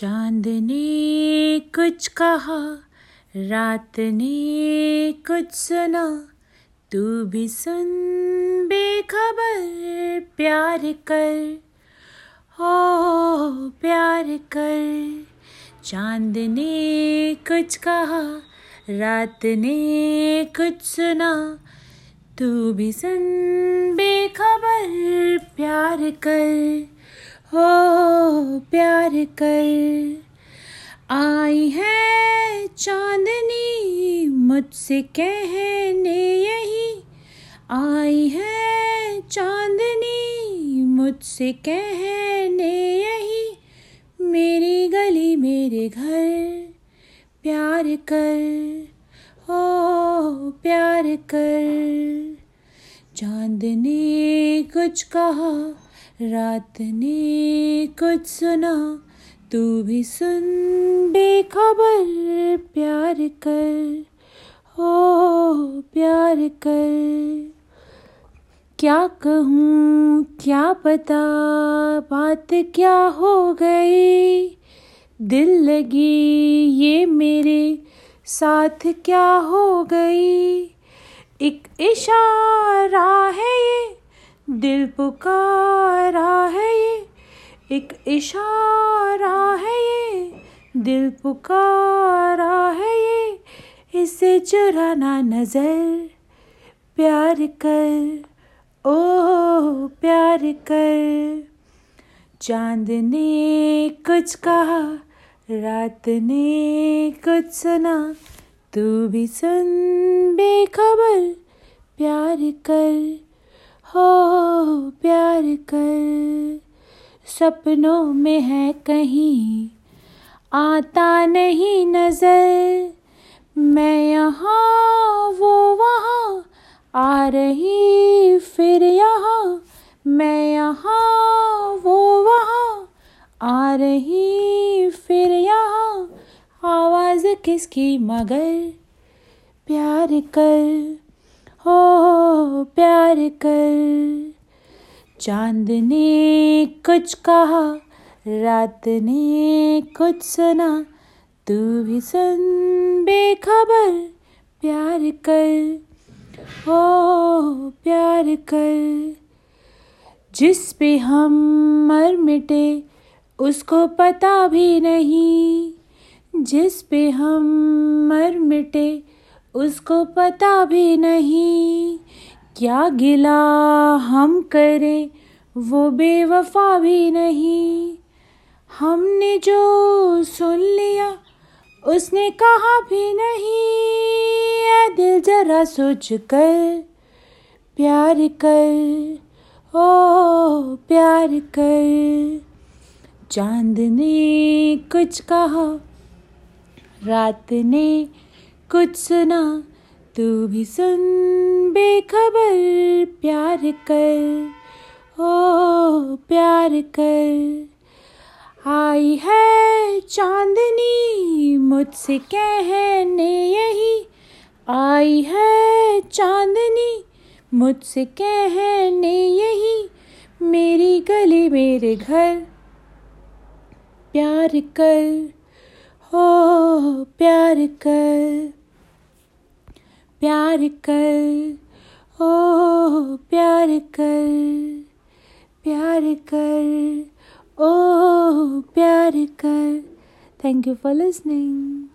चाँद ने कुछ कहा, रात ने कुछ सुना। तू भी सुन बेखबर, प्यार कर। हो प्यार कर। चाँद ने कुछ कहा, रात ने कुछ सुना। तू भी सुन बेखबर, प्यार कर। हो प्यार कर। आई है चांदनी, मुझसे कहने यही। आई है चांदनी, मुझसे कहने यही। मेरी गली, मेरे घर, प्यार कर। हो, प्यार कर। चाँद ने कुछ कहा रात ने कुछ सुना, तू भी सुन बेखबर प्यार कर हो प्यार कर। क्या कहूँ, क्या पता, बात क्या हो गई? दिल लगी ये मेरे साथ क्या हो गई? एक इशारा है ये दिल पुकारा है ये, एक इशारा है ये। दिल पुकारा है ये, इसे चुराना नज़र। प्यार कर ओ प्यार कर। चाँद ने कुछ कहा, रात ने कुछ सुना। तू भी सुन बेखबर, प्यार कर। हो प्यार कर। सपनों में है कहीं आता नहीं नज़र। मैं यहाँ, वो वहाँ आ रही, फिर यहाँ। मैं यहाँ, वो वहाँ आ रही, फिर यहाँ। आवाज़ किसकी मगर? प्यार कर। हो प्यार कर। चाँद ने कुछ कहा रात ने कुछ सुना। तू भी सुन बेखबर, प्यार कर। हो प्यार कर। जिस पे हम मर मिटे, उसको पता भी नहीं। जिस पे हम मर मिटे, उसको पता भी नहीं। क्या गिला हम करें? वो बेवफा भी नहीं। हमने जो सुन लिया, उसने कहा भी नहीं। दिल जरा सोच कर, प्यार कर, ओ प्यार कर। चाँद ने कुछ कहा, रात ने कुछ सुना तू भी सुन, बेखबर प्यार कर, ओ प्यार कर। आई है चांदनी, मुझसे कहने यही। आई है चांदनी, मुझसे कहने यही। मेरी गली, मेरे घर, प्यार कर हो प्यार कर। प्यार कर ओ प्यार कर प्यार कर ओ प्यार कर। Thank you for listening